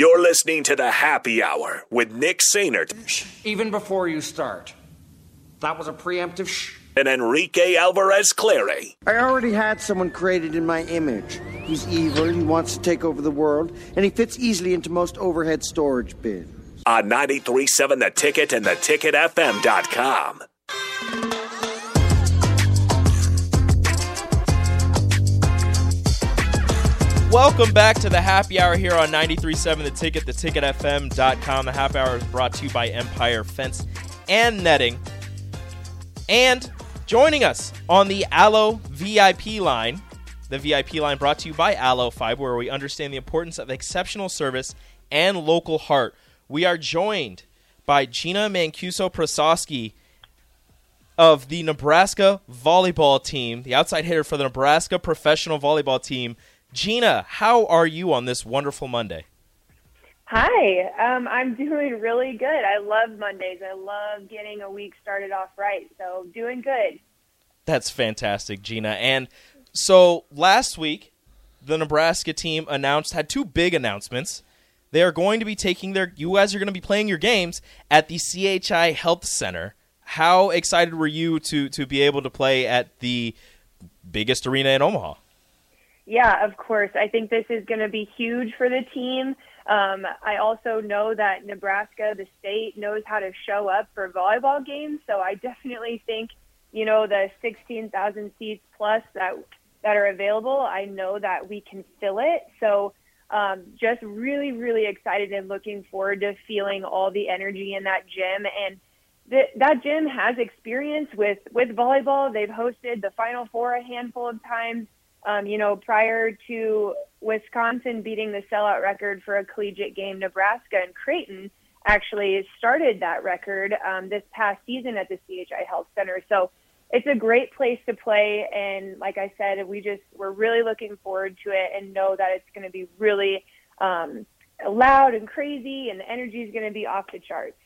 You're listening to the Happy Hour with Nick Sainert Even before you start. That was a preemptive shh. and Enrique Alvarez Clary. I already had someone created in my image. He's evil, he wants to take over the world, and he fits easily into most overhead storage bins. on 937 The Ticket and theticketfm.com. Welcome back to the happy hour here on 93.7 The Ticket, theticketfm.com. The happy hour is brought to you by Empire Fence and Netting. And joining us on the Allo VIP line, the VIP line brought to you by Allo Fiber, where we understand the importance of exceptional service and local heart. We are joined by Gina Mancuso Prososki of the Nebraska volleyball team, the outside hitter for the Nebraska professional volleyball team. Gina, how are you on this wonderful Monday? Hi, um, I'm doing really good. I love Mondays. I love getting a week started off right. So, doing good. That's fantastic, Gina. And so last week, the Nebraska team announced had two big announcements. They are going to be taking their you guys are going to be playing your games at the CHI Health Center. How excited were you to to be able to play at the biggest arena in Omaha? Yeah, of course. I think this is going to be huge for the team. Um, I also know that Nebraska, the state, knows how to show up for volleyball games. So I definitely think, you know, the 16,000 seats plus that that are available, I know that we can fill it. So um, just really, really excited and looking forward to feeling all the energy in that gym. And th- that gym has experience with with volleyball. They've hosted the Final Four a handful of times. Um, you know, prior to Wisconsin beating the sellout record for a collegiate game, Nebraska and Creighton actually started that record um, this past season at the CHI Health Center. So it's a great place to play, and like I said, we just we're really looking forward to it, and know that it's going to be really um, loud and crazy, and the energy is going to be off the charts.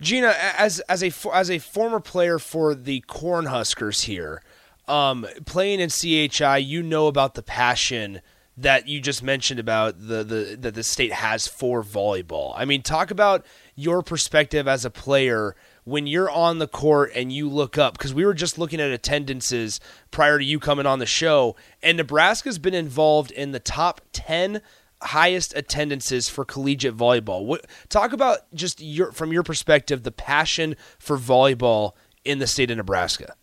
Gina, as as a as a former player for the Cornhuskers here, um, playing in CHI, you know about the passion that you just mentioned about the, the that the state has for volleyball. I mean, talk about your perspective as a player when you're on the court and you look up because we were just looking at attendances prior to you coming on the show, and Nebraska's been involved in the top ten highest attendances for collegiate volleyball. What talk about just your from your perspective the passion for volleyball in the state of Nebraska?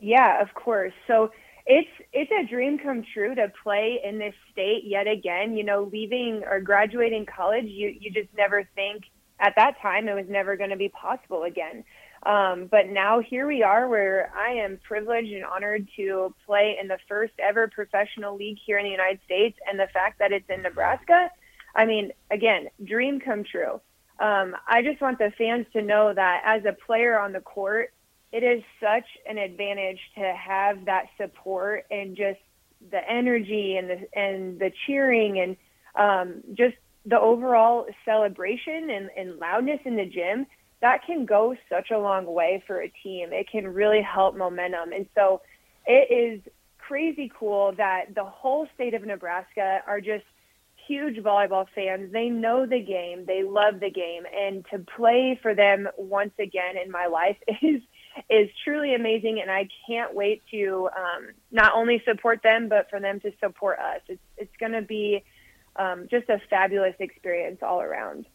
Yeah, of course. So it's it's a dream come true to play in this state yet again. You know, leaving or graduating college, you you just never think at that time it was never going to be possible again. Um, but now here we are, where I am privileged and honored to play in the first ever professional league here in the United States, and the fact that it's in Nebraska. I mean, again, dream come true. Um, I just want the fans to know that as a player on the court, it is such an advantage to have that support and just the energy and the and the cheering and um, just the overall celebration and, and loudness in the gym that can go such a long way for a team. It can really help momentum. And so it is crazy cool that the whole state of Nebraska are just huge volleyball fans. They know the game, they love the game, and to play for them once again in my life is is truly amazing, and I can't wait to um, not only support them but for them to support us. It's it's going to be um, just a fabulous experience all around.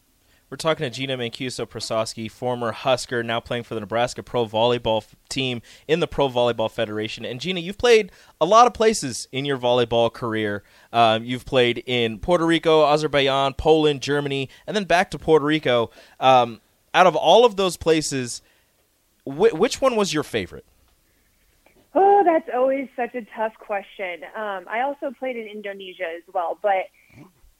We're talking to Gina Mancuso Prososki, former Husker, now playing for the Nebraska Pro Volleyball team in the Pro Volleyball Federation. And Gina, you've played a lot of places in your volleyball career. Um, you've played in Puerto Rico, Azerbaijan, Poland, Germany, and then back to Puerto Rico. Um, out of all of those places, wh- which one was your favorite? Oh, that's always such a tough question. Um, I also played in Indonesia as well, but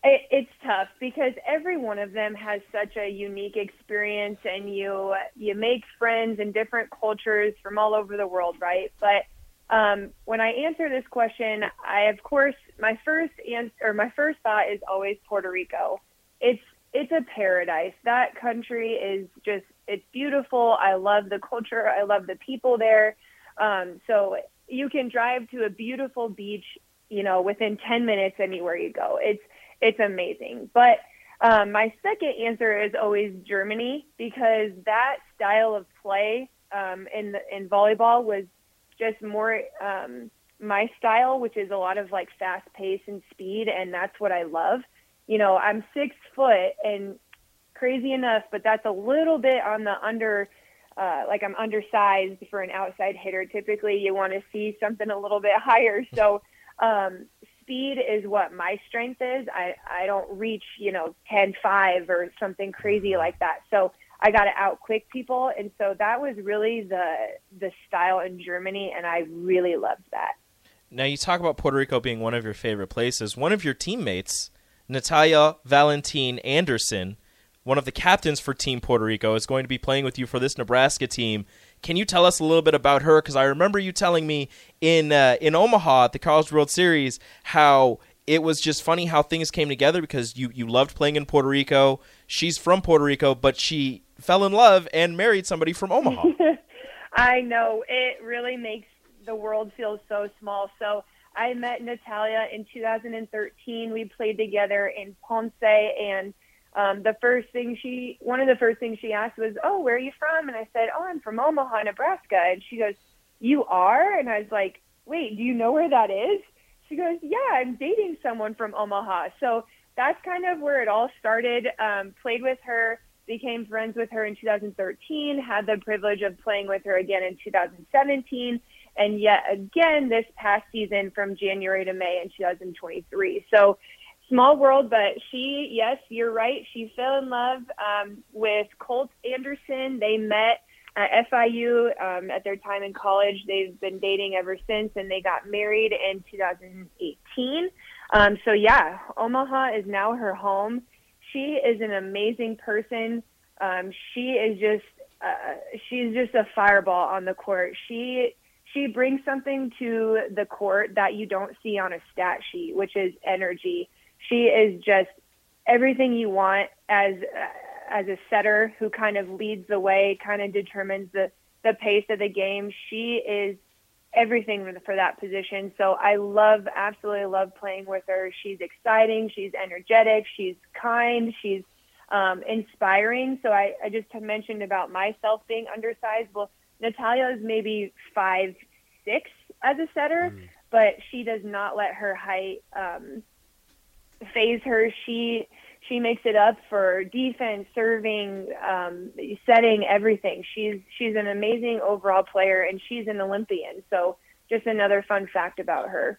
it, it's tough because every one of them has such a unique experience, and you you make friends in different cultures from all over the world, right? But um, when I answer this question, I of course my first answer or my first thought is always Puerto Rico. It's it's a paradise. That country is just it's beautiful. I love the culture. I love the people there. Um, so you can drive to a beautiful beach, you know, within 10 minutes anywhere you go. It's it's amazing. But um, my second answer is always Germany because that style of play um, in the, in volleyball was just more um, my style, which is a lot of like fast pace and speed, and that's what I love. You know, I'm six foot and crazy enough, but that's a little bit on the under. Uh, like I'm undersized for an outside hitter. Typically, you want to see something a little bit higher. So, um, speed is what my strength is. I, I don't reach, you know, 10 5 or something crazy like that. So I got to out quick people. And so that was really the, the style in Germany. And I really loved that. Now, you talk about Puerto Rico being one of your favorite places. One of your teammates, Natalia Valentin Anderson, one of the captains for Team Puerto Rico, is going to be playing with you for this Nebraska team. Can you tell us a little bit about her? Because I remember you telling me in uh, in Omaha at the College World Series how it was just funny how things came together because you you loved playing in Puerto Rico. She's from Puerto Rico, but she fell in love and married somebody from Omaha. I know it really makes the world feel so small. So I met Natalia in 2013. We played together in Ponce and um, the first thing she, one of the first things she asked was, "Oh, where are you from?" And I said, "Oh, I'm from Omaha, Nebraska." And she goes, "You are?" And I was like, "Wait, do you know where that is?" She goes, "Yeah, I'm dating someone from Omaha." So that's kind of where it all started. Um, played with her, became friends with her in 2013. Had the privilege of playing with her again in 2017, and yet again this past season from January to May in 2023. So small world, but she, yes, you're right. She fell in love um, with Colt Anderson. They met at FIU um, at their time in college. They've been dating ever since, and they got married in 2018. Um, so yeah, Omaha is now her home. She is an amazing person. Um, she is just uh, she's just a fireball on the court. She she brings something to the court that you don't see on a stat sheet, which is energy she is just everything you want as as a setter who kind of leads the way, kind of determines the the pace of the game. She is everything for that position. So I love, absolutely love playing with her. She's exciting. She's energetic. She's kind. She's um, inspiring. So I, I just mentioned about myself being undersized. Well, Natalia is maybe five six as a setter, mm. but she does not let her height um, phase her. She she makes it up for defense, serving, um, setting, everything. She's she's an amazing overall player, and she's an Olympian. So just another fun fact about her.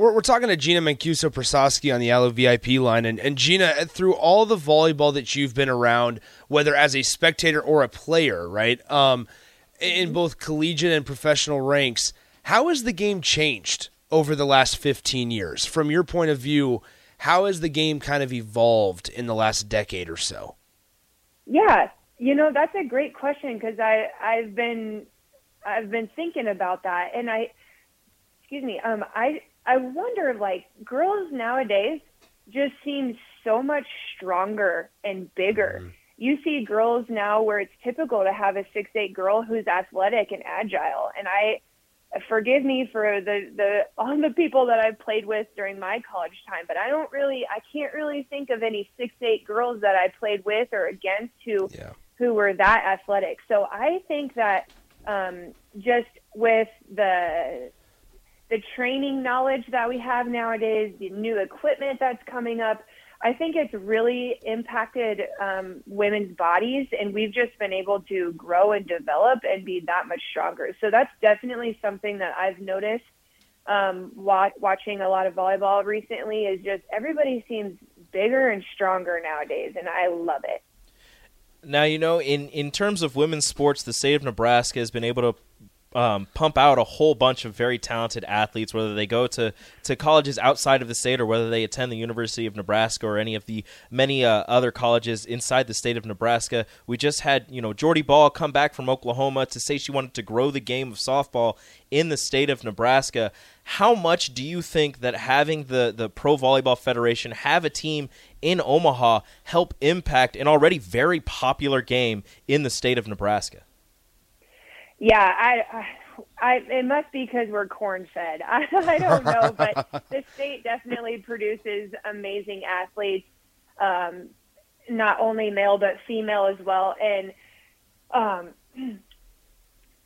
We're, we're talking to Gina Mancuso Prososki on the Allo VIP line. And, and Gina, through all the volleyball that you've been around, whether as a spectator or a player, right, um, in both collegiate and professional ranks, how has the game changed over the last 15 years? From your point of view, how has the game kind of evolved in the last decade or so? Yeah, you know that's a great question because I I've been I've been thinking about that, and I excuse me um I I wonder like girls nowadays just seem so much stronger and bigger. Mm-hmm. You see girls now where it's typical to have a six eight girl who's athletic and agile, and I forgive me for the the all the people that I've played with during my college time, but I don't really I can't really think of any six eight girls that I played with or against who yeah. who were that athletic. So I think that um, just with the the training knowledge that we have nowadays, the new equipment that's coming up, I think it's really impacted um, women's bodies, and we've just been able to grow and develop and be that much stronger. So that's definitely something that I've noticed um, watching a lot of volleyball recently. Is just everybody seems bigger and stronger nowadays, and I love it. Now you know in in terms of women's sports, the state of Nebraska has been able to um, pump out a whole bunch of very talented athletes, whether they go to, to colleges outside of the state or whether they attend the University of Nebraska or any of the many uh, other colleges inside the state of Nebraska. We just had, you know, Jordy Bahl come back from Oklahoma to say she wanted to grow the game of softball in the state of Nebraska. How much do you think that having the, the Pro Volleyball Federation have a team in Omaha help impact an already very popular game in the state of Nebraska? Yeah, I, I, it must be because we're corn fed. I, I don't know, but the state definitely produces amazing athletes, um, not only male but female as well. And um,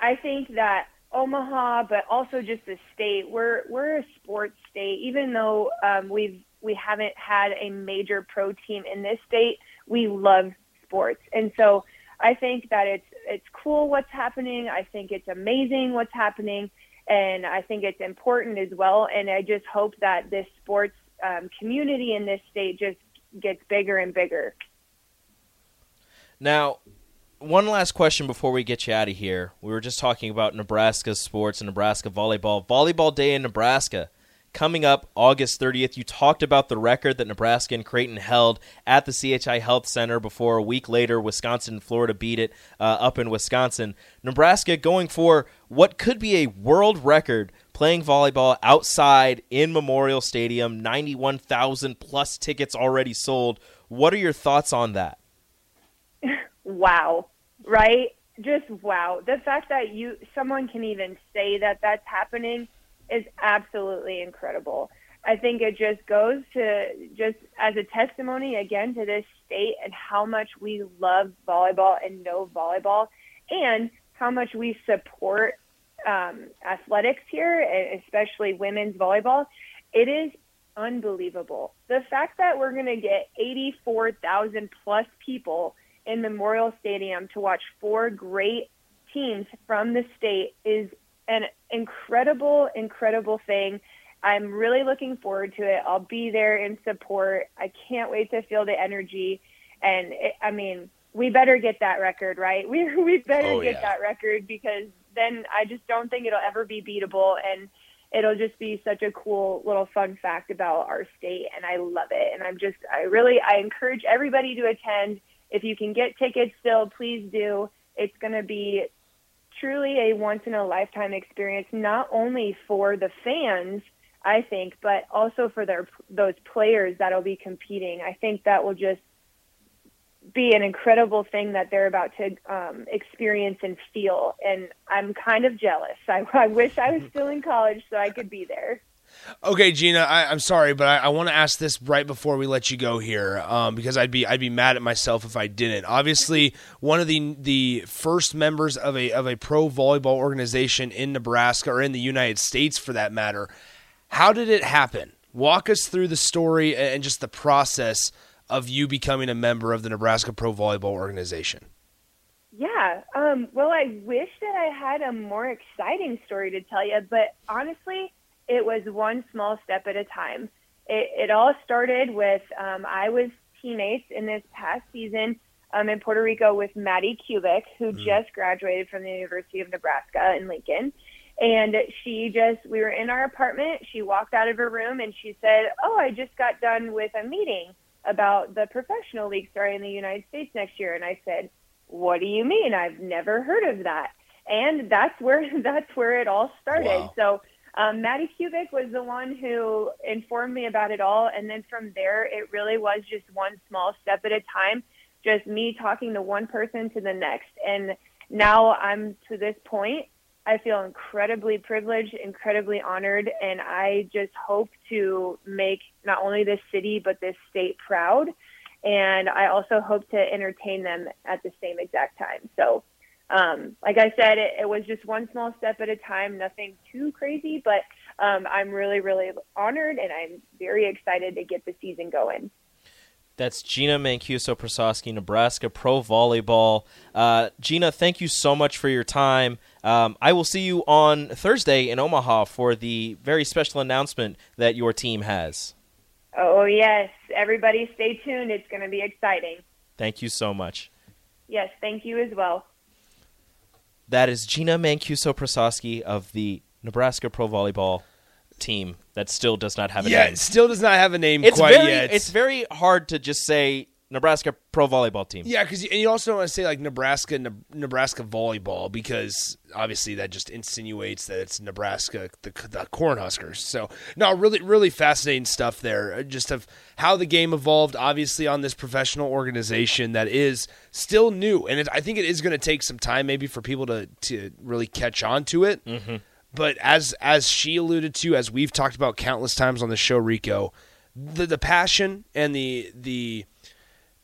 I think that Omaha, but also just the state, we're we're a sports state. Even though um, we've we haven't had a major pro team in this state, we love sports, and so I think that it's it's cool what's happening. I think it's amazing what's happening, and I think it's important as well. And I just hope that this sports um, community in this state just gets bigger and bigger. Now, one last question before we get you out of here. We were just talking about Nebraska sports and Nebraska volleyball. Volleyball Day in Nebraska coming up August 30th. You talked about the record that Nebraska and Creighton held at the CHI Health Center before a week later Wisconsin and Florida beat it uh, up in Wisconsin. Nebraska going for what could be a world record playing volleyball outside in Memorial Stadium, 91,000 plus tickets already sold. What are your thoughts on that? wow, right? Just wow. The fact that you someone can even say that that's happening is absolutely incredible. I think it just goes to just as a testimony again to this state and how much we love volleyball and know volleyball and how much we support um, athletics here, especially women's volleyball. It is unbelievable. The fact that we're going to get 84,000 plus people in Memorial Stadium to watch four great teams from the state is an incredible, incredible thing. I'm really looking forward to it. I'll be there in support. I can't wait to feel the energy. And it, I mean, we better get that record, right? We we better oh, get yeah. that record because then I just don't think it'll ever be beatable and it'll just be such a cool little fun fact about our state and I love it. And I'm just I really I encourage everybody to attend. If you can get tickets still, please do. It's going to be truly a once in a lifetime experience, not only for the fans, I think, but also for their those players that'll be competing. I think that will just be an incredible thing that they're about to um, experience and feel. And I'm kind of jealous. I, I wish I was still in college so I could be there. Okay, Gina, I, am sorry, but I, I want to ask this right before we let you go here, um, because I'd be I'd be mad at myself if I didn't. Obviously, one of the the first members of a of a pro volleyball organization in Nebraska or in the United States, for that matter. How did it happen? Walk us through the story and just the process of you becoming a member of the Nebraska Pro Volleyball Organization. Yeah. Um, well, I wish that I had a more exciting story to tell you, but honestly, it was one small step at a time. It, it all started with um, I was teammates in this past season um, in Puerto Rico with Madi Kubik, who mm. just graduated from the University of Nebraska in Lincoln. And she just, we were in our apartment. She walked out of her room and she said, Oh, I just got done with a meeting about the professional league starting in the United States next year. And I said, What do you mean? I've never heard of that. And that's where that's where it all started. Wow. So um, Madi Kubik was the one who informed me about it all, and then from there, it really was just one small step at a time, just me talking to one person to the next. And now I'm to this point. I feel incredibly privileged, incredibly honored, and I just hope to make not only this city but this state proud. And I also hope to entertain them at the same exact time. So um, like I said, it, it, was just one small step at a time, nothing too crazy, but um, I'm really, really honored and I'm very excited to get the season going. That's Gina Mancuso Prososki, Nebraska Pro Volleyball. Uh, Gina, thank you so much for your time. Um, I will see you on Thursday in Omaha for the very special announcement that your team has. Oh, yes. Everybody stay tuned. It's going to be exciting. Thank you so much. Yes, thank you as well. That is Gina Mancuso Prososki of the Nebraska Pro Volleyball team that still does not have a yeah, name. Yeah, still does not have a name it's quite very, yet. It's very hard to just say Nebraska pro volleyball team. Yeah, because you also don't want to say like Nebraska Nebraska volleyball because obviously that just insinuates that it's Nebraska the, the Cornhuskers. So no, really really fascinating stuff there. Uh, just of how the game evolved, obviously on this professional organization that is still new, and it, I think it is going to take some time maybe for people to to really catch on to it. Mm-hmm. But as as she alluded to, as we've talked about countless times on the show, Rico, the the passion and the the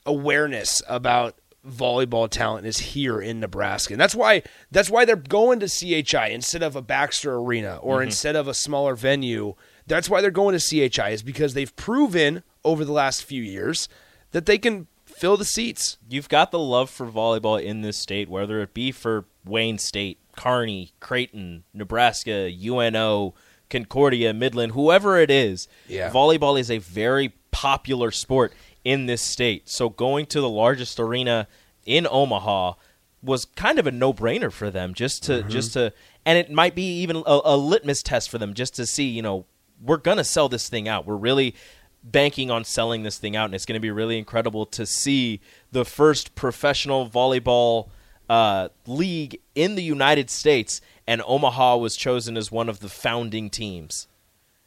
awareness about volleyball talent is here in Nebraska. And that's why that's why they're going to CHI instead of a Baxter Arena or mm-hmm. instead of a smaller venue. That's why they're going to CHI is because they've proven over the last few years that they can fill the seats. You've got the love for volleyball in this state, whether it be for Wayne State, Kearney, Creighton, Nebraska, UNO, Concordia, Midland, whoever it is. Yeah. Volleyball is a very popular sport in this state. So going to the largest arena in Omaha was kind of a no-brainer for them just to mm-hmm. just to and it might be even a, a litmus test for them just to see, you know, we're going to sell this thing out. We're really banking on selling this thing out and it's going to be really incredible to see the first professional volleyball uh, league in the United States and Omaha was chosen as one of the founding teams.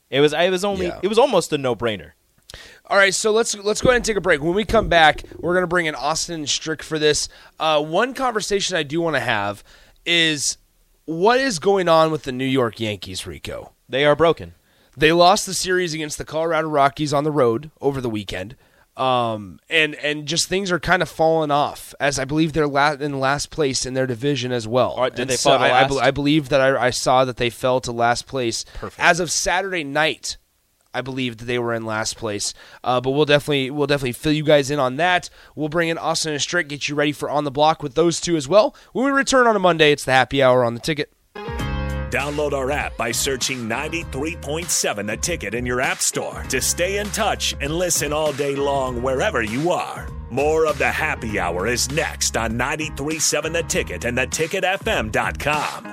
It was it was only yeah. it was almost a no-brainer. All right, so let's let's go ahead and take a break. When we come back, we're going to bring in Austin Strick for this. Uh, one conversation I do want to have is what is going on with the New York Yankees, Rico? They are broken. They lost the series against the Colorado Rockies on the road over the weekend. Um, and and just things are kind of falling off as I believe they're la- in last place in their division as well. Right, did and they so fall I, I, I, believe that I, I, saw that they fell to last place Perfect. as of Saturday night. I believe that they were in last place. Uh, but we'll definitely we'll definitely fill you guys in on that. We'll bring in Austin and Strick, get you ready for on the block with those two as well. When we return on a Monday, it's the happy hour on the ticket. Download our app by searching 93.7 The Ticket in your app store to stay in touch and listen all day long wherever you are. More of the happy hour is next on 93.7 The Ticket and theticketfm.com.